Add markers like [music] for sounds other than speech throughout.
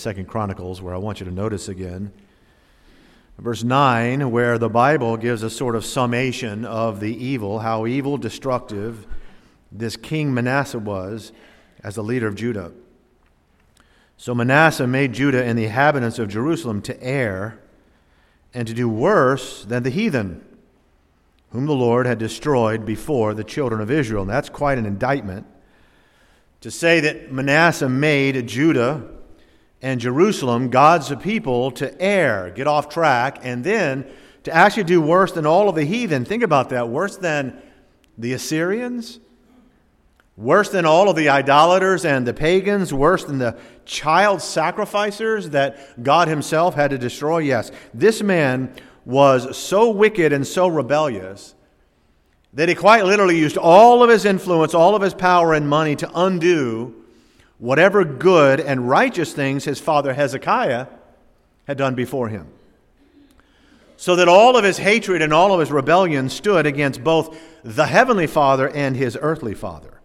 Second Chronicles, where I want you to notice again. Verse 9, where the Bible gives a sort of summation of the evil, how evil, destructive this king Manasseh was as the leader of Judah. So Manasseh made Judah and the inhabitants of Jerusalem to err and to do worse than the heathen, whom the Lord had destroyed before the children of Israel. And that's quite an indictment. To say that Manasseh made Judah and Jerusalem, God's people, to err, get off track, and then to actually do worse than all of the heathen. Think about that. Worse than the Assyrians, worse than all of the idolaters and the pagans, worse than the child sacrificers that God Himself had to destroy. Yes, this man was so wicked and so rebellious that he quite literally used all of his influence, all of his power and money to undo whatever good and righteous things his father Hezekiah had done before him. So that all of his hatred and all of his rebellion stood against both the heavenly father and his earthly father,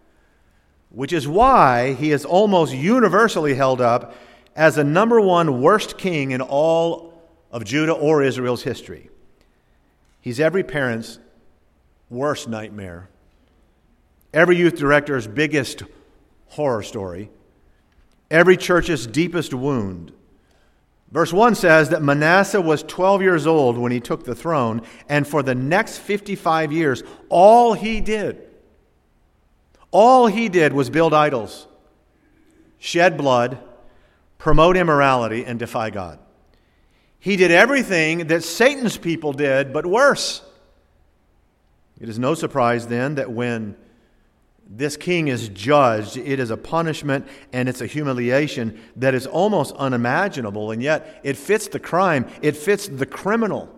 which is why he is almost universally held up as the number one worst king in all of Judah or Israel's history. He's every parent's worst nightmare, every youth director's biggest horror story, every church's deepest wound. Verse 1 says that Manasseh was 12 years old when he took the throne, and for the next 55 years, all he did, all he did was build idols, shed blood, promote immorality, and defy God. He did everything that Satan's people did, but worse. It is no surprise then that when this king is judged, it is a punishment and it's a humiliation that is almost unimaginable, and yet it fits the crime, it fits the criminal.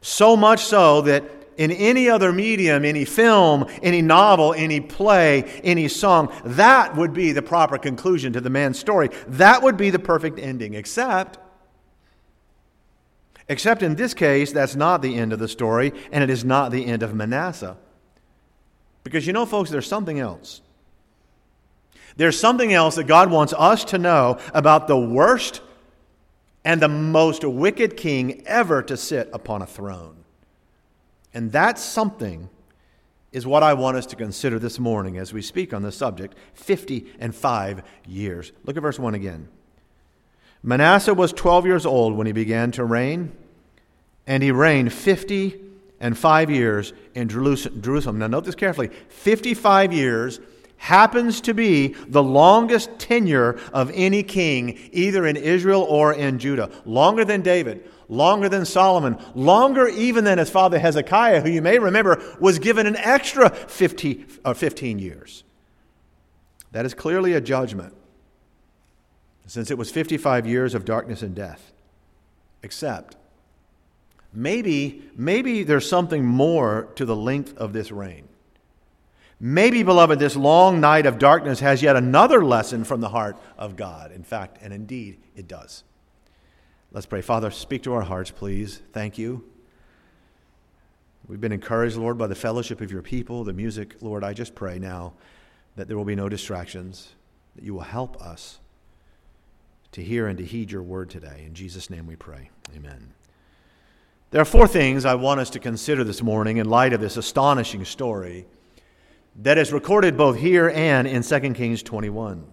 So much so that in any other medium, any film, any novel, any play, any song, that would be the proper conclusion to the man's story. That would be the perfect ending, except. Except in this case, that's not the end of the story, and it is not the end of Manasseh. Because you know, folks, there's something else. There's something else that God wants us to know about the worst and the most wicked king ever to sit upon a throne. And that something is what I want us to consider this morning as we speak on the subject 50 and 5 years. Look at verse 1 again. Manasseh was 12 years old when he began to reign, and he reigned 50 and five years in Jerusalem. Now, note this carefully 55 years happens to be the longest tenure of any king, either in Israel or in Judah. Longer than David, longer than Solomon, longer even than his father Hezekiah, who you may remember was given an extra 50, or uh, 15 years. That is clearly a judgment, since it was 55 years of darkness and death. Except, maybe, maybe there's something more to the length of this reign. Maybe, beloved, this long night of darkness has yet another lesson from the heart of God. In fact, and indeed, it does. Let's pray. Father, speak to our hearts, please. Thank you. We've been encouraged, Lord, by the fellowship of your people, the music. Lord, I just pray now that there will be no distractions, that you will help us to hear and to heed your word today. In Jesus' name we pray. Amen. There are four things I want us to consider this morning in light of this astonishing story that is recorded both here and in 2 Kings 21.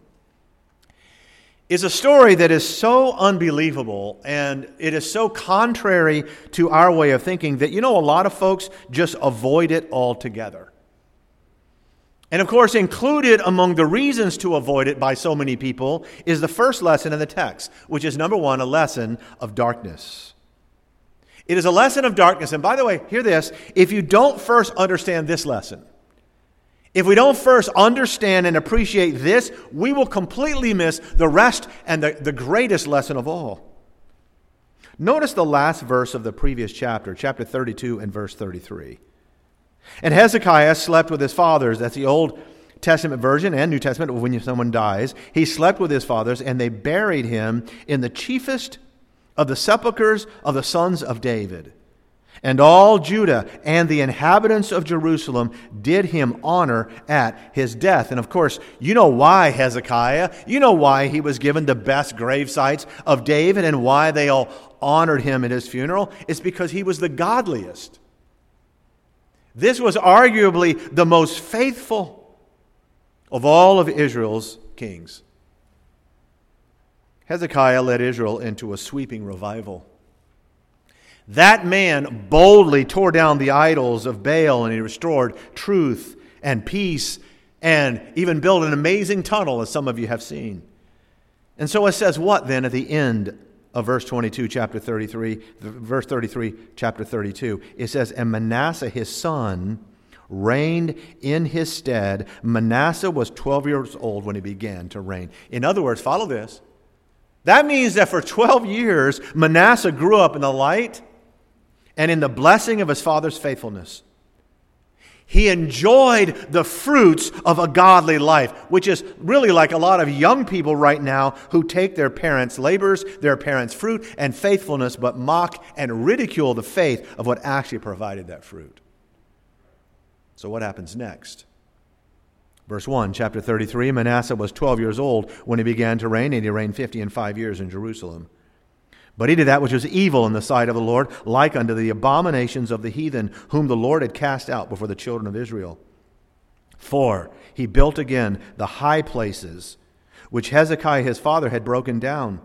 It's a story that is so unbelievable and it is so contrary to our way of thinking that, you know, a lot of folks just avoid it altogether. And of course, included among the reasons to avoid it by so many people is the first lesson in the text, which is number one, a lesson of darkness. It is a lesson of darkness. And by the way, hear this if you don't first understand this lesson, if we don't first understand and appreciate this, we will completely miss the rest and the, the greatest lesson of all. Notice the last verse of the previous chapter, chapter 32 and verse 33. And Hezekiah slept with his fathers. That's the Old Testament version and New Testament when someone dies. He slept with his fathers, and they buried him in the chiefest of the sepulchres of the sons of David. And all Judah and the inhabitants of Jerusalem did him honor at his death. And of course, you know why Hezekiah, you know why he was given the best grave sites of David and why they all honored him at his funeral. It's because he was the godliest. This was arguably the most faithful of all of Israel's kings. Hezekiah led Israel into a sweeping revival. That man boldly tore down the idols of Baal and he restored truth and peace and even built an amazing tunnel, as some of you have seen. And so it says, what then at the end of verse 22, chapter 33, verse 33, chapter 32? It says, And Manasseh his son reigned in his stead. Manasseh was 12 years old when he began to reign. In other words, follow this. That means that for 12 years, Manasseh grew up in the light and in the blessing of his father's faithfulness. He enjoyed the fruits of a godly life, which is really like a lot of young people right now who take their parents' labors, their parents' fruit, and faithfulness, but mock and ridicule the faith of what actually provided that fruit. So, what happens next? Verse 1, chapter 33 Manasseh was 12 years old when he began to reign, and he reigned 50 and 5 years in Jerusalem. But he did that which was evil in the sight of the Lord, like unto the abominations of the heathen, whom the Lord had cast out before the children of Israel. For he built again the high places which Hezekiah his father had broken down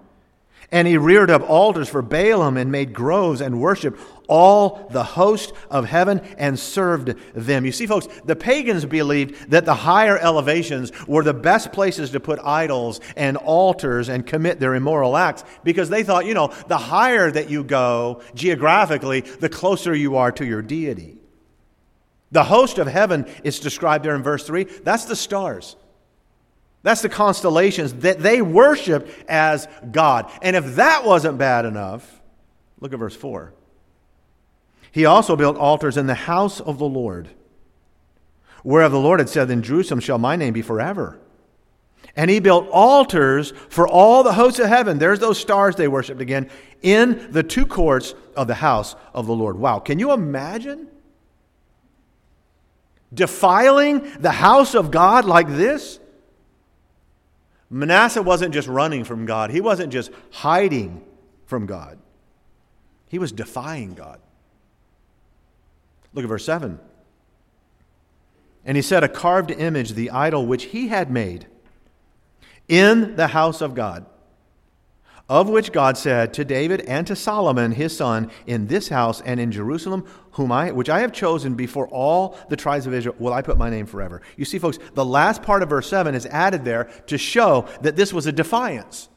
and he reared up altars for Baalim and made groves and worshiped all the host of heaven and served them. You see, folks, the pagans believed that the higher elevations were the best places to put idols and altars and commit their immoral acts because they thought, you know, the higher that you go geographically, the closer you are to your deity. The host of heaven is described there in verse 3. That's the stars. That's the constellations that they worshiped as God. And if that wasn't bad enough, look at verse 4. He also built altars in the house of the Lord, whereof the Lord had said, In Jerusalem shall my name be forever. And he built altars for all the hosts of heaven. There's those stars they worshiped again in the two courts of the house of the Lord. Wow. Can you imagine? Defiling the house of God like this? Manasseh wasn't just running from God, he wasn't just hiding from God, he was defying God. Look at verse 7. And he set a carved image, the idol which he had made, in the house of God of which God said to David and to Solomon his son, In this house and in Jerusalem, whom I, which I have chosen before all the tribes of Israel, will I put my name forever. You see, folks, the last part of verse 7 is added there to show that this was a defiance.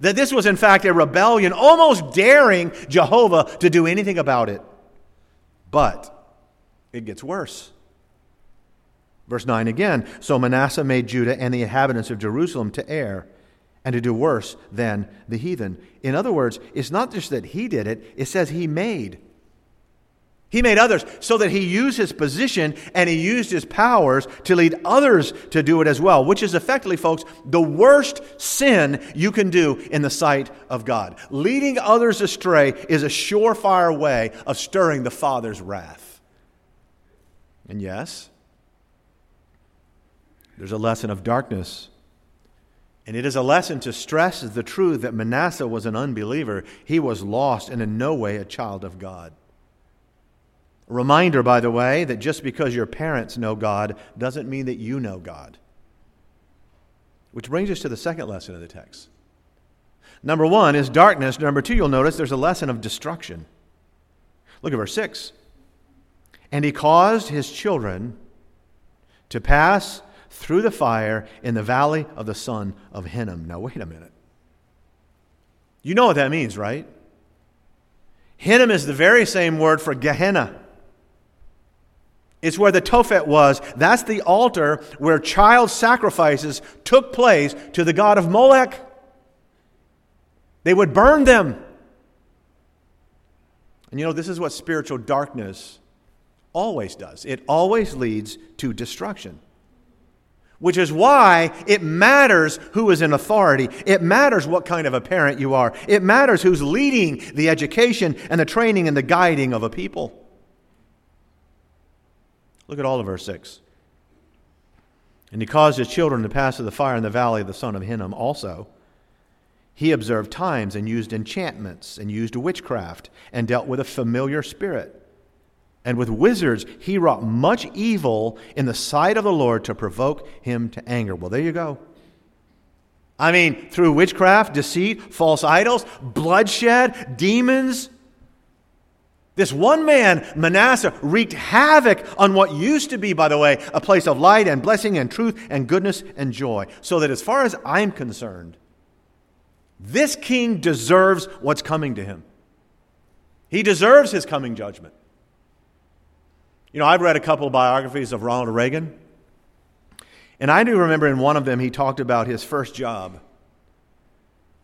That this was, in fact, a rebellion, almost daring Jehovah to do anything about it. But it gets worse. Verse 9 again So Manasseh made Judah and the inhabitants of Jerusalem to err and to do worse than the heathen. In other words, it's not just that he did it, it says he made. He made others so that he used his position and he used his powers to lead others to do it as well, which is effectively, folks, the worst sin you can do in the sight of God. Leading others astray is a surefire way of stirring the Father's wrath. And yes, there's a lesson of darkness and it is a lesson to stress the truth that Manasseh was an unbeliever. He was lost and in no way a child of God. A reminder, by the way, that just because your parents know God doesn't mean that you know God. Which brings us to the second lesson of the text. Number one is darkness. Number two, you'll notice there's a lesson of destruction. Look at verse 6. And he caused his children to pass through the fire in the valley of the son of Hinnom. Now, wait a minute. You know what that means, right? Hinnom is the very same word for Gehenna. It's where the Tophet was. That's the altar where child sacrifices took place to the god of Molech. They would burn them. And you know, this is what spiritual darkness always does it always leads to destruction. Which is why it matters who is in authority. It matters what kind of a parent you are. It matters who's leading the education and the training and the guiding of a people. Look at all of verse 6. And he caused his children to pass through the fire in the valley of the son of Hinnom also. He observed times and used enchantments and used witchcraft and dealt with a familiar spirit and with wizards, he wrought much evil in the sight of the Lord to provoke him to anger. Well, there you go. I mean, through witchcraft, deceit, false idols, bloodshed, demons. This one man, Manasseh, wreaked havoc on what used to be, by the way, a place of light and blessing and truth and goodness and joy. So that as far as I'm concerned, this king deserves what's coming to him. He deserves his coming judgment. You know, I've read a couple of biographies of Ronald Reagan, and I do remember in one of them he talked about his first job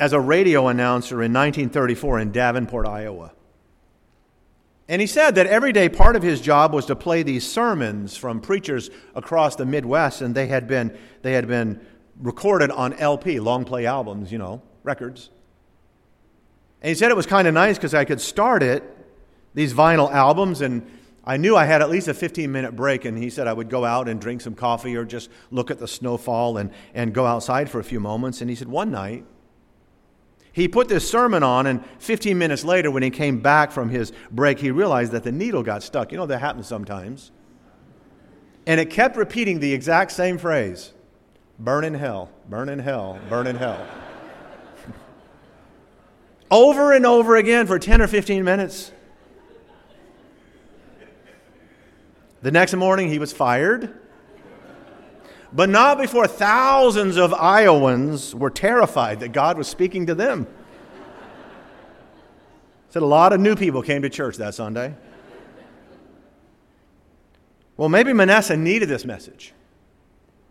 as a radio announcer in 1934 in Davenport, Iowa. And he said that every day part of his job was to play these sermons from preachers across the Midwest, and they had been, they had been recorded on LP, long play albums, you know, records. And he said it was kind of nice because I could start it, these vinyl albums, and I knew I had at least a 15 minute break, and he said I would go out and drink some coffee or just look at the snowfall and, and go outside for a few moments. And he said one night, he put this sermon on, and 15 minutes later, when he came back from his break, he realized that the needle got stuck. You know, that happens sometimes. And it kept repeating the exact same phrase burn in hell, burn in hell, burn in hell. [laughs] over and over again for 10 or 15 minutes. The next morning, he was fired. But not before thousands of Iowans were terrified that God was speaking to them. Said a lot of new people came to church that Sunday. Well, maybe Manasseh needed this message.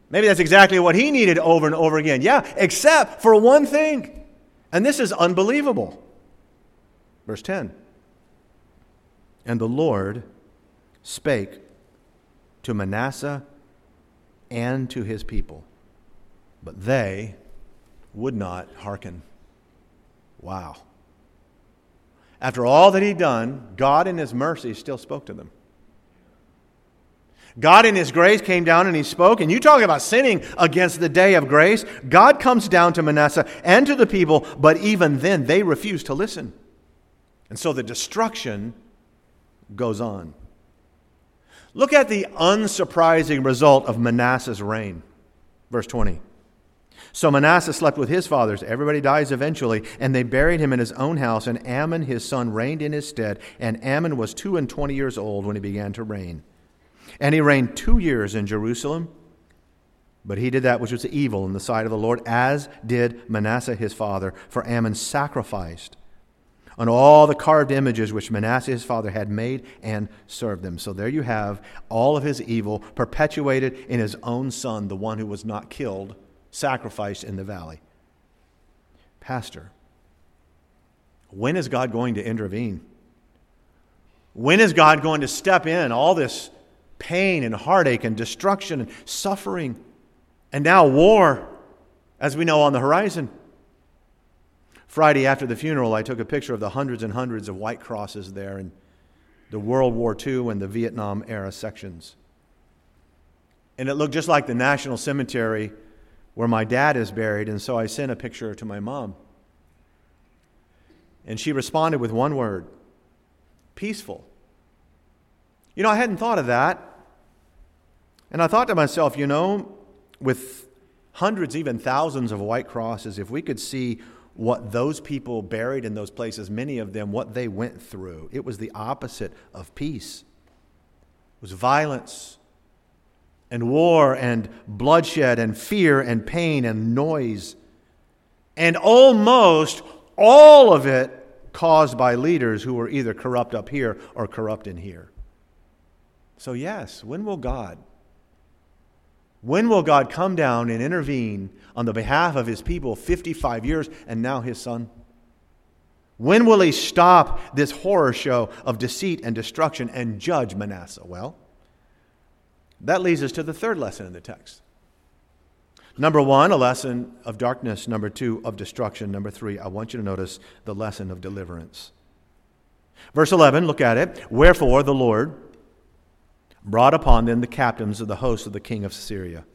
Maybe that's exactly what he needed over and over again. Yeah, except for one thing. And this is unbelievable. Verse 10 And the Lord spake to Manasseh and to his people, but they would not hearken. Wow. After all that he'd done, God in his mercy still spoke to them. God in his grace came down and he spoke. And you talk about sinning against the day of grace. God comes down to Manasseh and to the people, but even then they refuse to listen. And so the destruction goes on. Look at the unsurprising result of Manasseh's reign. Verse 20. So Manasseh slept with his fathers. Everybody dies eventually. And they buried him in his own house. And Amon his son, reigned in his stead. And Amon was two and twenty years old when he began to reign. And he reigned two years in Jerusalem. But he did that which was evil in the sight of the Lord, as did Manasseh his father. For Amon sacrificed on all the carved images which Manasseh his father had made and served them. So there you have all of his evil perpetuated in his own son, the one who was not killed, sacrificed in the valley. Pastor, when is God going to intervene? When is God going to step in? All this pain and heartache and destruction and suffering, and now war, as we know, on the horizon. Friday after the funeral, I took a picture of the hundreds and hundreds of white crosses there in the World War II and the Vietnam era sections. And it looked just like the National Cemetery where my dad is buried, and so I sent a picture to my mom. And she responded with one word peaceful. You know, I hadn't thought of that. And I thought to myself, you know, with hundreds, even thousands of white crosses, if we could see what those people buried in those places, many of them, what they went through. It was the opposite of peace. It was violence and war and bloodshed and fear and pain and noise. And almost all of it caused by leaders who were either corrupt up here or corrupt in here. So, yes, when will God when will God come down and intervene on the behalf of his people 55 years and now his son? When will he stop this horror show of deceit and destruction and judge Manasseh? Well, that leads us to the third lesson in the text. Number one, a lesson of darkness. Number two, of destruction. Number three, I want you to notice the lesson of deliverance. Verse 11, look at it. Wherefore the Lord brought upon them the captains of the host of the king of Syria,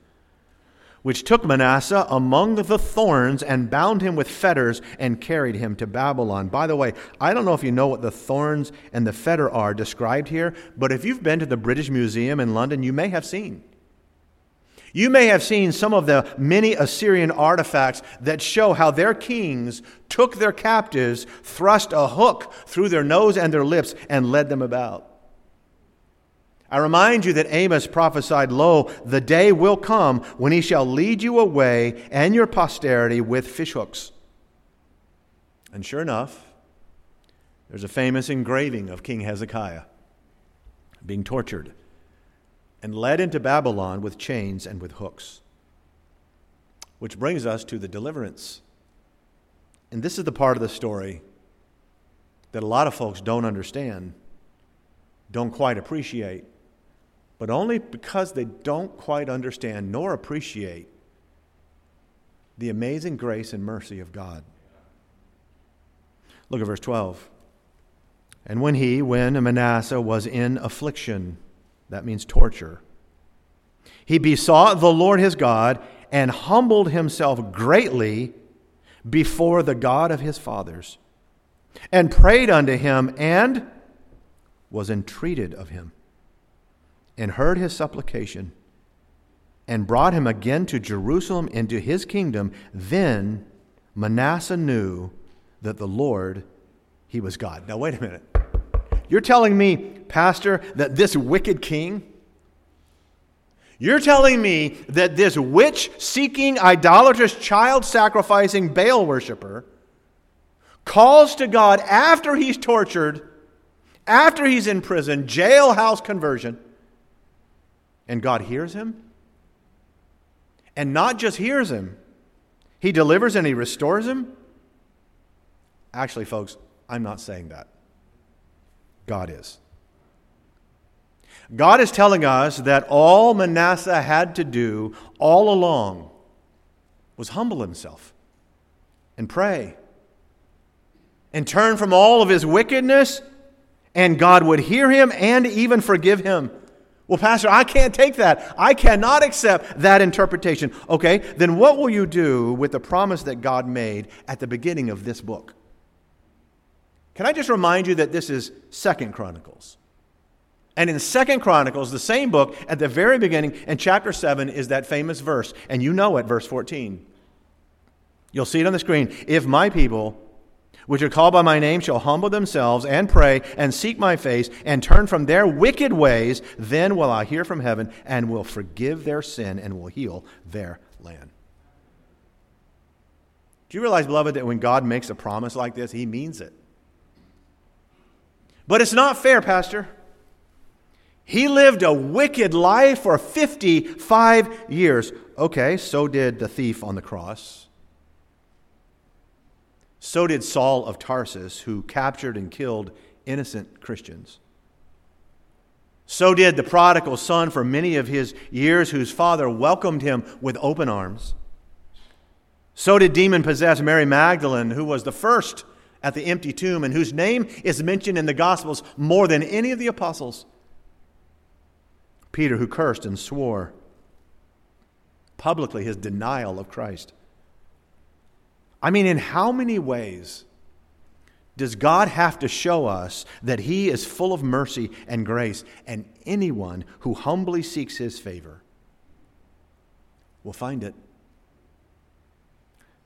which took Manasseh among the thorns and bound him with fetters and carried him to Babylon. By the way, I don't know if you know what the thorns and the fetter are described here, but if you've been to the British Museum in London, you may have seen. You may have seen some of the many Assyrian artifacts that show how their kings took their captives, thrust a hook through their nose and their lips, and led them about. I remind you that Amos prophesied, Lo, the day will come when he shall lead you away and your posterity with fishhooks. And sure enough, there's a famous engraving of King Hezekiah being tortured and led into Babylon with chains and with hooks. Which brings us to the deliverance. And this is the part of the story that a lot of folks don't understand, don't quite appreciate, but only because they don't quite understand nor appreciate the amazing grace and mercy of God. Look at verse 12. And when he, when Manasseh was in affliction, that means torture. He besought the Lord his God and humbled himself greatly before the God of his fathers, and prayed unto him, and was entreated of him, and heard his supplication, and brought him again to Jerusalem into his kingdom. Then Manasseh knew that the Lord, he was God. Now, wait a minute. You're telling me, Pastor, that this wicked king, you're telling me that this witch seeking, idolatrous, child sacrificing Baal worshiper calls to God after he's tortured, after he's in prison, jailhouse conversion, and God hears him? And not just hears him, he delivers and he restores him? Actually, folks, I'm not saying that. God is. God is telling us that all Manasseh had to do all along was humble himself and pray and turn from all of his wickedness, and God would hear him and even forgive him. Well, Pastor, I can't take that. I cannot accept that interpretation. Okay, then what will you do with the promise that God made at the beginning of this book? Can I just remind you that this is Second Chronicles? And in Second Chronicles, the same book, at the very beginning, in chapter 7, is that famous verse. And you know it, verse 14. You'll see it on the screen. If my people, which are called by my name, shall humble themselves and pray and seek my face and turn from their wicked ways, then will I hear from heaven and will forgive their sin and will heal their land. Do you realize, beloved, that when God makes a promise like this, he means it? But it's not fair, Pastor. He lived a wicked life for 55 years. Okay, so did the thief on the cross. So did Saul of Tarsus, who captured and killed innocent Christians. So did the prodigal son for many of his years, whose father welcomed him with open arms. So did demon possessed Mary Magdalene, who was the first at the empty tomb and whose name is mentioned in the Gospels more than any of the apostles. Peter, who cursed and swore publicly his denial of Christ. I mean, in how many ways does God have to show us that He is full of mercy and grace, and anyone who humbly seeks His favor will find it?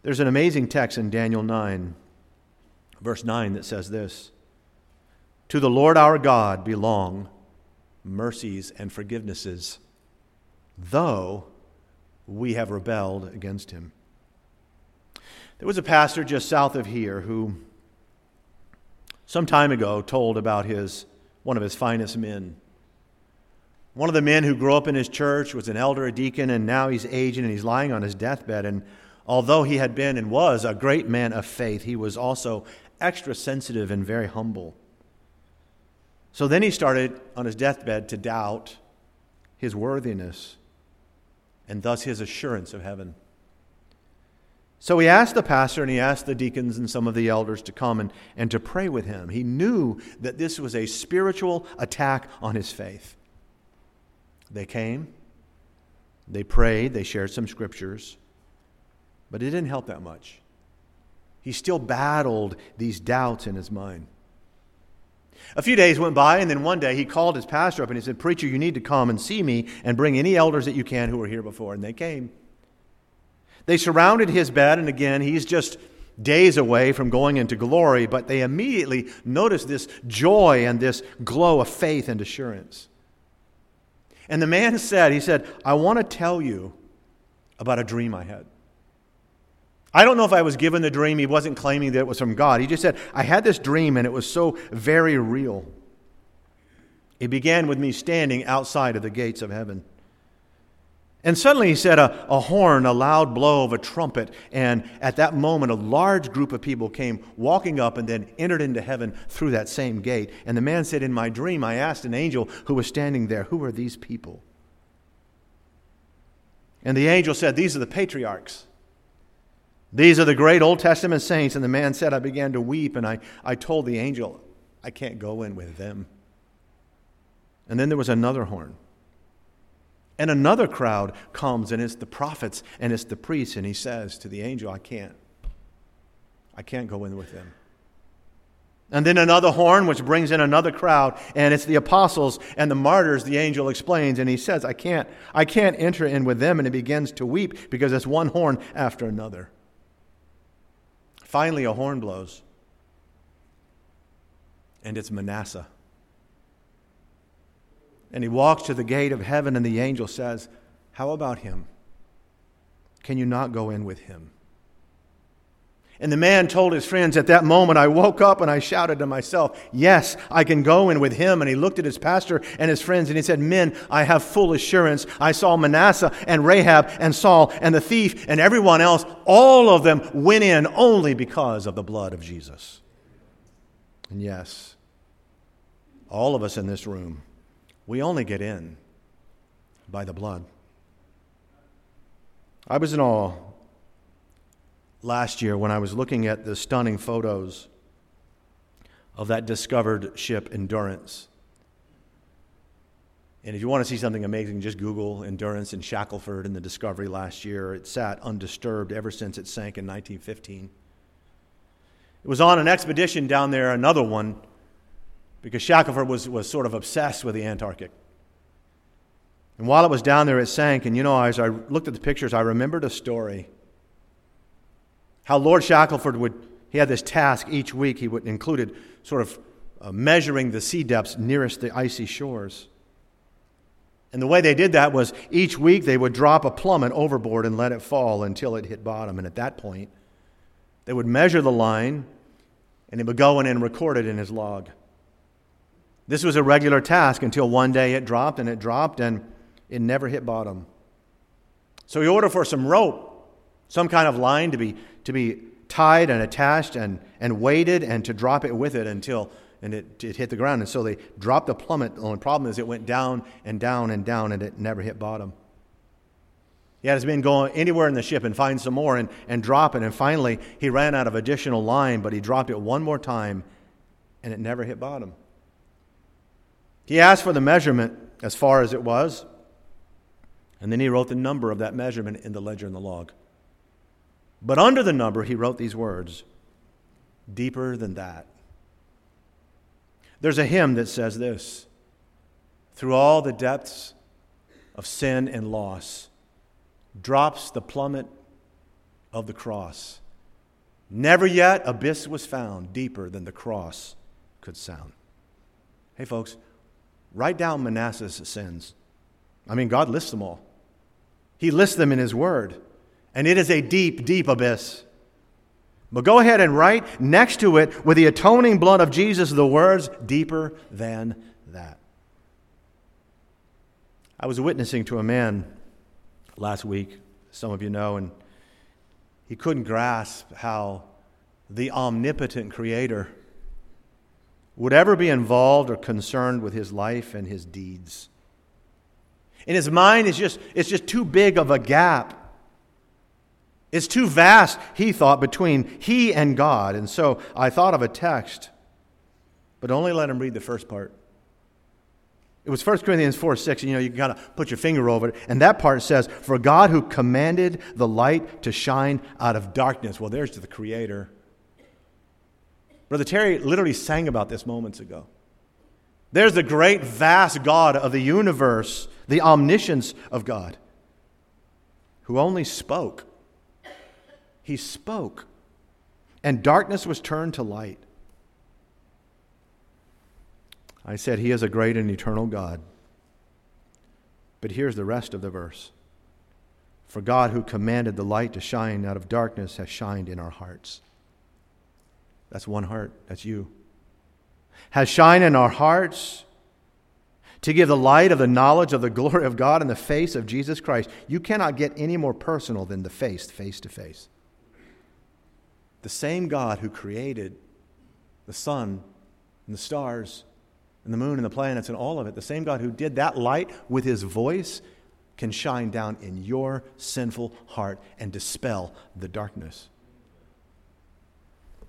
There's an amazing text in Daniel 9 verse 9 that says this To the Lord our God belong mercies and forgivenesses, though we have rebelled against him. There was a pastor just south of here who, some time ago, told about his, one of his finest men. One of the men who grew up in his church was an elder, a deacon, and now he's aging and he's lying on his deathbed. And although he had been and was a great man of faith, he was also extra sensitive and very humble. So then he started on his deathbed to doubt his worthiness and thus his assurance of heaven. So he asked the pastor and he asked the deacons and some of the elders to come and, and to pray with him. He knew that this was a spiritual attack on his faith. They came, they prayed, they shared some scriptures, but it didn't help that much. He still battled these doubts in his mind. A few days went by, and then one day he called his pastor up and he said, Preacher, you need to come and see me and bring any elders that you can who were here before. And they came. They surrounded his bed, and again, he's just days away from going into glory, but they immediately noticed this joy and this glow of faith and assurance. And the man said, He said, I want to tell you about a dream I had. I don't know if I was given the dream. He wasn't claiming that it was from God. He just said, I had this dream and it was so very real. It began with me standing outside of the gates of heaven. And suddenly he said, a, a, horn, a loud blow of a trumpet. And at that moment, a large group of people came walking up and then entered into heaven through that same gate. And the man said, In my dream, I asked an angel who was standing there, Who are these people? And the angel said, These are the patriarchs. These are the great Old Testament saints. And the man said, I began to weep, and I, I told the angel, I can't go in with them. And then there was another horn. And another crowd comes, and it's the prophets and it's the priests, and he says to the angel, I can't. I can't go in with them. And then another horn, which brings in another crowd, and it's the apostles and the martyrs, the angel explains, and he says, I can't, I can't enter in with them, and he begins to weep because it's one horn after another. Finally, a horn blows, and it's Manasseh. And he walks to the gate of heaven, and the angel says, How about him? Can you not go in with him? And the man told his friends, At that moment, I woke up and I shouted to myself, Yes, I can go in with him. And he looked at his pastor and his friends and he said, Men, I have full assurance. I saw Manasseh and Rahab and Saul and the thief and everyone else. All of them went in only because of the blood of Jesus. And yes, all of us in this room we only get in by the blood. I was in awe last year when I was looking at the stunning photos of that discovered ship, Endurance. And if you want to see something amazing, just Google Endurance in Shackelford and the discovery last year. It sat undisturbed ever since it sank in 1915. It was on an expedition down there, another one because Shackelford was, was sort of obsessed with the Antarctic. And while it was down there, it sank. And you know, as I looked at the pictures, I remembered a story. How Lord Shackelford would, he had this task each week. He would included sort of uh, measuring the sea depths nearest the icy shores. And the way they did that was each week they would drop a plummet overboard and let it fall until it hit bottom. And at that point, they would measure the line and he would go in and record it in his log. This was a regular task until one day it dropped and it dropped and it never hit bottom. So he ordered for some rope, some kind of line to be, to be tied and attached and, and weighted and to drop it with it until and it, it hit the ground. And so they dropped the plummet. The only problem is it went down and down and down and it never hit bottom. He had his men go anywhere in the ship and find some more and, and drop it. And finally, he ran out of additional line, but he dropped it one more time and it never hit bottom. He asked for the measurement as far as it was, and then he wrote the number of that measurement in the ledger in the log. But under the number, he wrote these words deeper than that. There's a hymn that says this Through all the depths of sin and loss, drops the plummet of the cross. Never yet abyss was found deeper than the cross could sound. Hey, folks, Write down Manasseh's sins. I mean, God lists them all. He lists them in His Word. And it is a deep, deep abyss. But go ahead and write next to it with the atoning blood of Jesus the words, deeper than that. I was witnessing to a man last week, some of you know, and he couldn't grasp how the omnipotent Creator would ever be involved or concerned with his life and his deeds. In his mind, it's just, it's just too big of a gap. It's too vast, he thought, between he and God. And so I thought of a text, but only let him read the first part. It was 1 Corinthians 4 6, and you know, you got to put your finger over it. And that part says, For God who commanded the light to shine out of darkness. Well, there's the Creator. Brother Terry literally sang about this moments ago. There's the great, vast God of the universe, the omniscience of God, who only spoke. He spoke, and darkness was turned to light. I said, He is a great and eternal God. But here's the rest of the verse For God, who commanded the light to shine out of darkness, has shined in our hearts. That's one heart, that's you. Has shine in our hearts to give the light of the knowledge of the glory of God in the face of Jesus Christ. You cannot get any more personal than the face, face to face. The same God who created the sun and the stars and the moon and the planets and all of it, the same God who did that light with his voice can shine down in your sinful heart and dispel the darkness.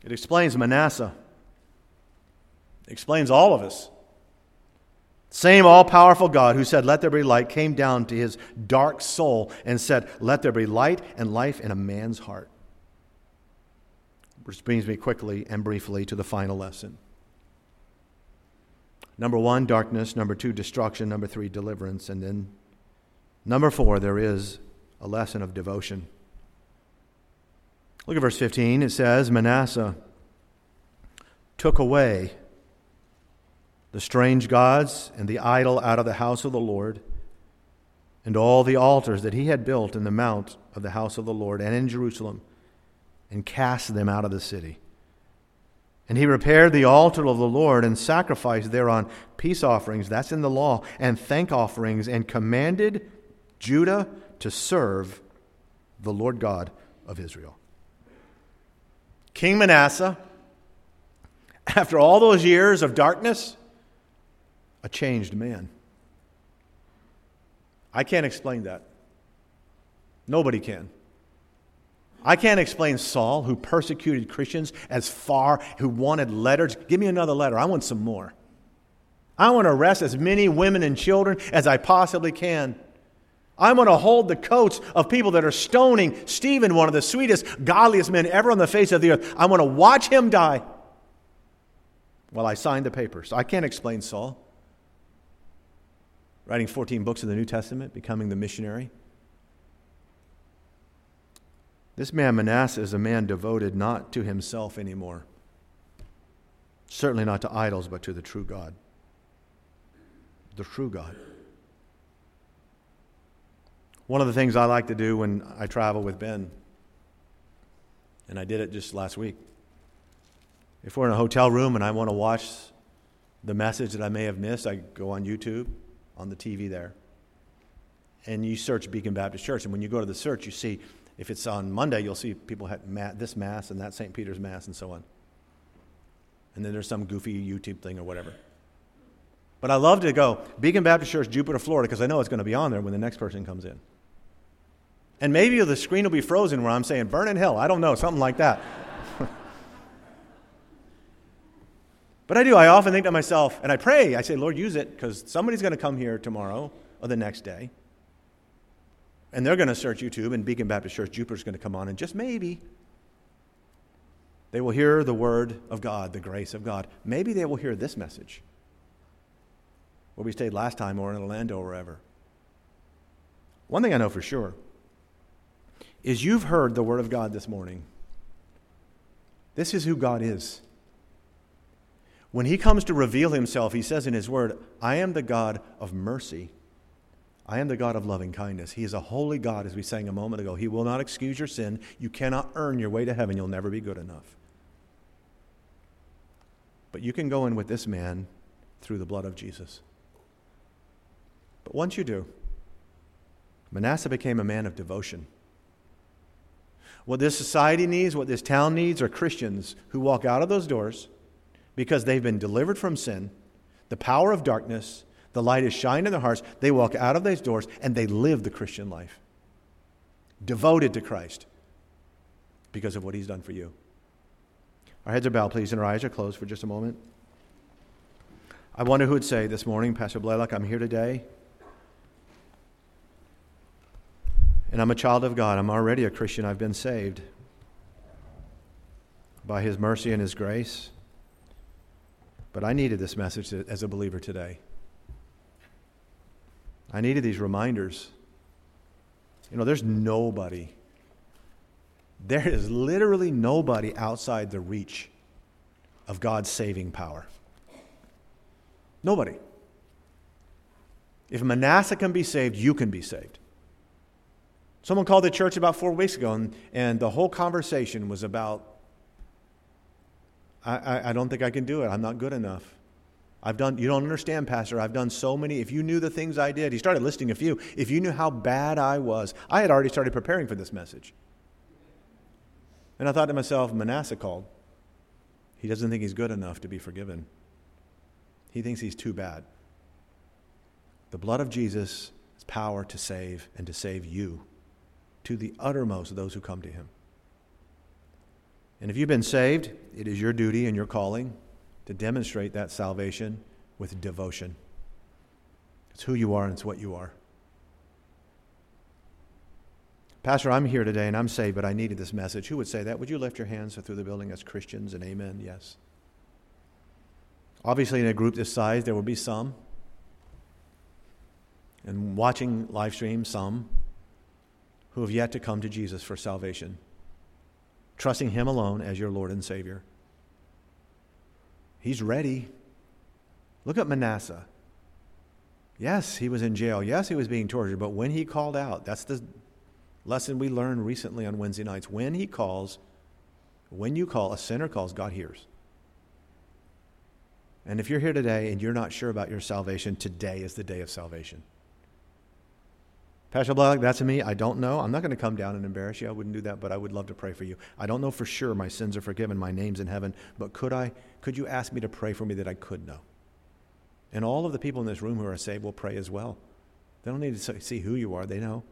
It explains Manasseh. It explains all of us. Same all powerful God who said, Let there be light, came down to his dark soul and said, Let there be light and life in a man's heart. Which brings me quickly and briefly to the final lesson. Number one, darkness. Number two, destruction. Number three, deliverance. And then number four, there is a lesson of devotion. Look at verse 15. It says, Manasseh took away the strange gods and the idol out of the house of the Lord, and all the altars that he had built in the mount of the house of the Lord and in Jerusalem, and cast them out of the city. And he repaired the altar of the Lord and sacrificed thereon peace offerings, that's in the law, and thank offerings, and commanded Judah to serve the Lord God of Israel. King Manasseh, after all those years of darkness, a changed man. I can't explain that. Nobody can. I can't explain Saul, who persecuted Christians as far, who wanted letters. Give me another letter. I want some more. I want to arrest as many women and children as I possibly can. I want to hold the coats of people that are stoning Stephen, one of the sweetest, godliest men ever on the face of the earth. I'm going to watch him die while I sign the papers. I can't explain Saul. Writing 14 books of the New Testament, becoming the missionary. This man Manasseh is a man devoted not to himself anymore. Certainly not to idols, but to the true God. The true God. One of the things I like to do when I travel with Ben, and I did it just last week. If we're in a hotel room and I want to watch the message that I may have missed, I go on YouTube, on the TV there, and you search Beacon Baptist Church. And when you go to the search, you see if it's on Monday, you'll see people had this Mass and that St. Peter's Mass and so on. And then there's some goofy YouTube thing or whatever. But I love to go Beacon Baptist Church, Jupiter, Florida, because I know it's going to be on there when the next person comes in. And maybe the screen will be frozen where I'm saying, burn in hell. I don't know, something like that. [laughs] but I do. I often think to myself, and I pray, I say, Lord, use it, because somebody's going to come here tomorrow or the next day. And they're going to search YouTube, and Beacon Baptist Church Jupiter's going to come on, and just maybe they will hear the word of God, the grace of God. Maybe they will hear this message where we stayed last time, or in Orlando, or wherever. One thing I know for sure is you've heard the word of God this morning. This is who God is. When he comes to reveal himself, he says in his word, I am the God of mercy I am the God of loving kindness. He is a holy God, as we sang a moment ago. He will not excuse your sin. You cannot earn your way to heaven. You'll never be good enough. But you can go in with this man through the blood of Jesus. But once you do, Manasseh became a man of devotion. What this society needs, what this town needs, are Christians who walk out of those doors because they've been delivered from sin, the power of darkness, the light is shined in their hearts. They walk out of those doors and they live the Christian life, devoted to Christ. because of what he's done for you. Our heads are bowed, please, and our eyes are closed for just a moment. I wonder who would say this morning, Pastor Blalock, I'm here today. And I'm a child of God. I'm already a Christian. I've been saved by His mercy and His grace. But I needed this message as a believer today. I needed these reminders. You know, there's nobody, there is literally nobody outside the reach of God's saving power. Nobody. If Manasseh can be saved, you can be saved. Someone called the church about four weeks ago, and, and the whole conversation was about I, I, I don't think I can do it. I'm not good enough. I've done, you don't understand, Pastor. I've done so many. If you knew the things I did, he started listing a few. If you knew how bad I was, I had already started preparing for this message. And I thought to myself, Manasseh called. He doesn't think he's good enough to be forgiven, he thinks he's too bad. The blood of Jesus has power to save and to save you to the uttermost of those who come to him. And if you've been saved, it is your duty and your calling to demonstrate that salvation with devotion. It's who you are and it's what you are. Pastor, I'm here today and I'm saved, but I needed this message. Who would say that? Would you lift your hands through the building as Christians and amen? Yes. Obviously, in a group this size, there will be some. And watching live stream, some who have yet to come to Jesus for salvation trusting Him alone as your Lord and Savior. He's ready. Look at Manasseh. Yes, he was in jail. Yes, he was being tortured. But when he called out, that's the lesson we learned recently on Wednesday nights. When he calls, when you call, a sinner calls, God hears. And if you're here today and you're not sure about your salvation, today is the day of salvation. Pastor Blalock, that's me. I don't know. I'm not going to come down and embarrass you. I wouldn't do that, but I would love to pray for you. I don't know for sure my sins are forgiven, my name's in heaven, but could I could you ask me to pray for me that I could know? And all of the people in this room who are saved will pray as well. They don't need to see who you are, they know.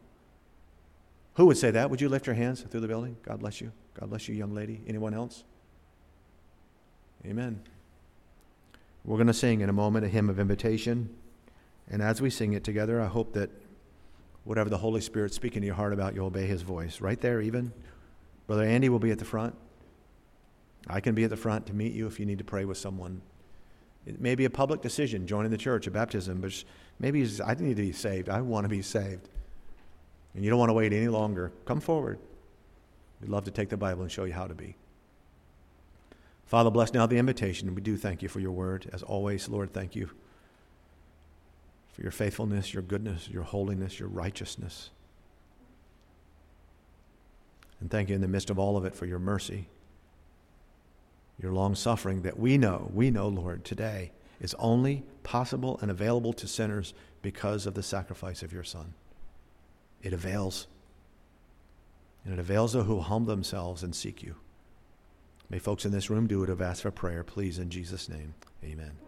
Who would say that? Would you lift your hands through the building? God bless you. God bless you, young lady. Anyone else? Amen. We're going to sing in a moment a hymn of invitation. And as we sing it together, I hope that whatever the Holy Spirit's speaking to your heart about, you'll obey His voice. Right there, even. Brother Andy will be at the front. I can be at the front to meet you if you need to pray with someone. It may be a public decision, joining the church, a baptism, but maybe I need to be saved. I want to be saved. And you don't want to wait any longer. Come forward. We'd love to take the Bible and show you how to be. Father, bless now the invitation. We do thank you for your word. As always, Lord, thank you for your faithfulness, your goodness, your holiness, your righteousness. And thank you in the midst of all of it for your mercy, your long suffering that we know, we know, Lord, today is only possible and available to sinners because of the sacrifice of your Son. It avails. And it avails those who humble themselves and seek you. May folks in this room do it have asked for prayer, please, in Jesus' name. Amen.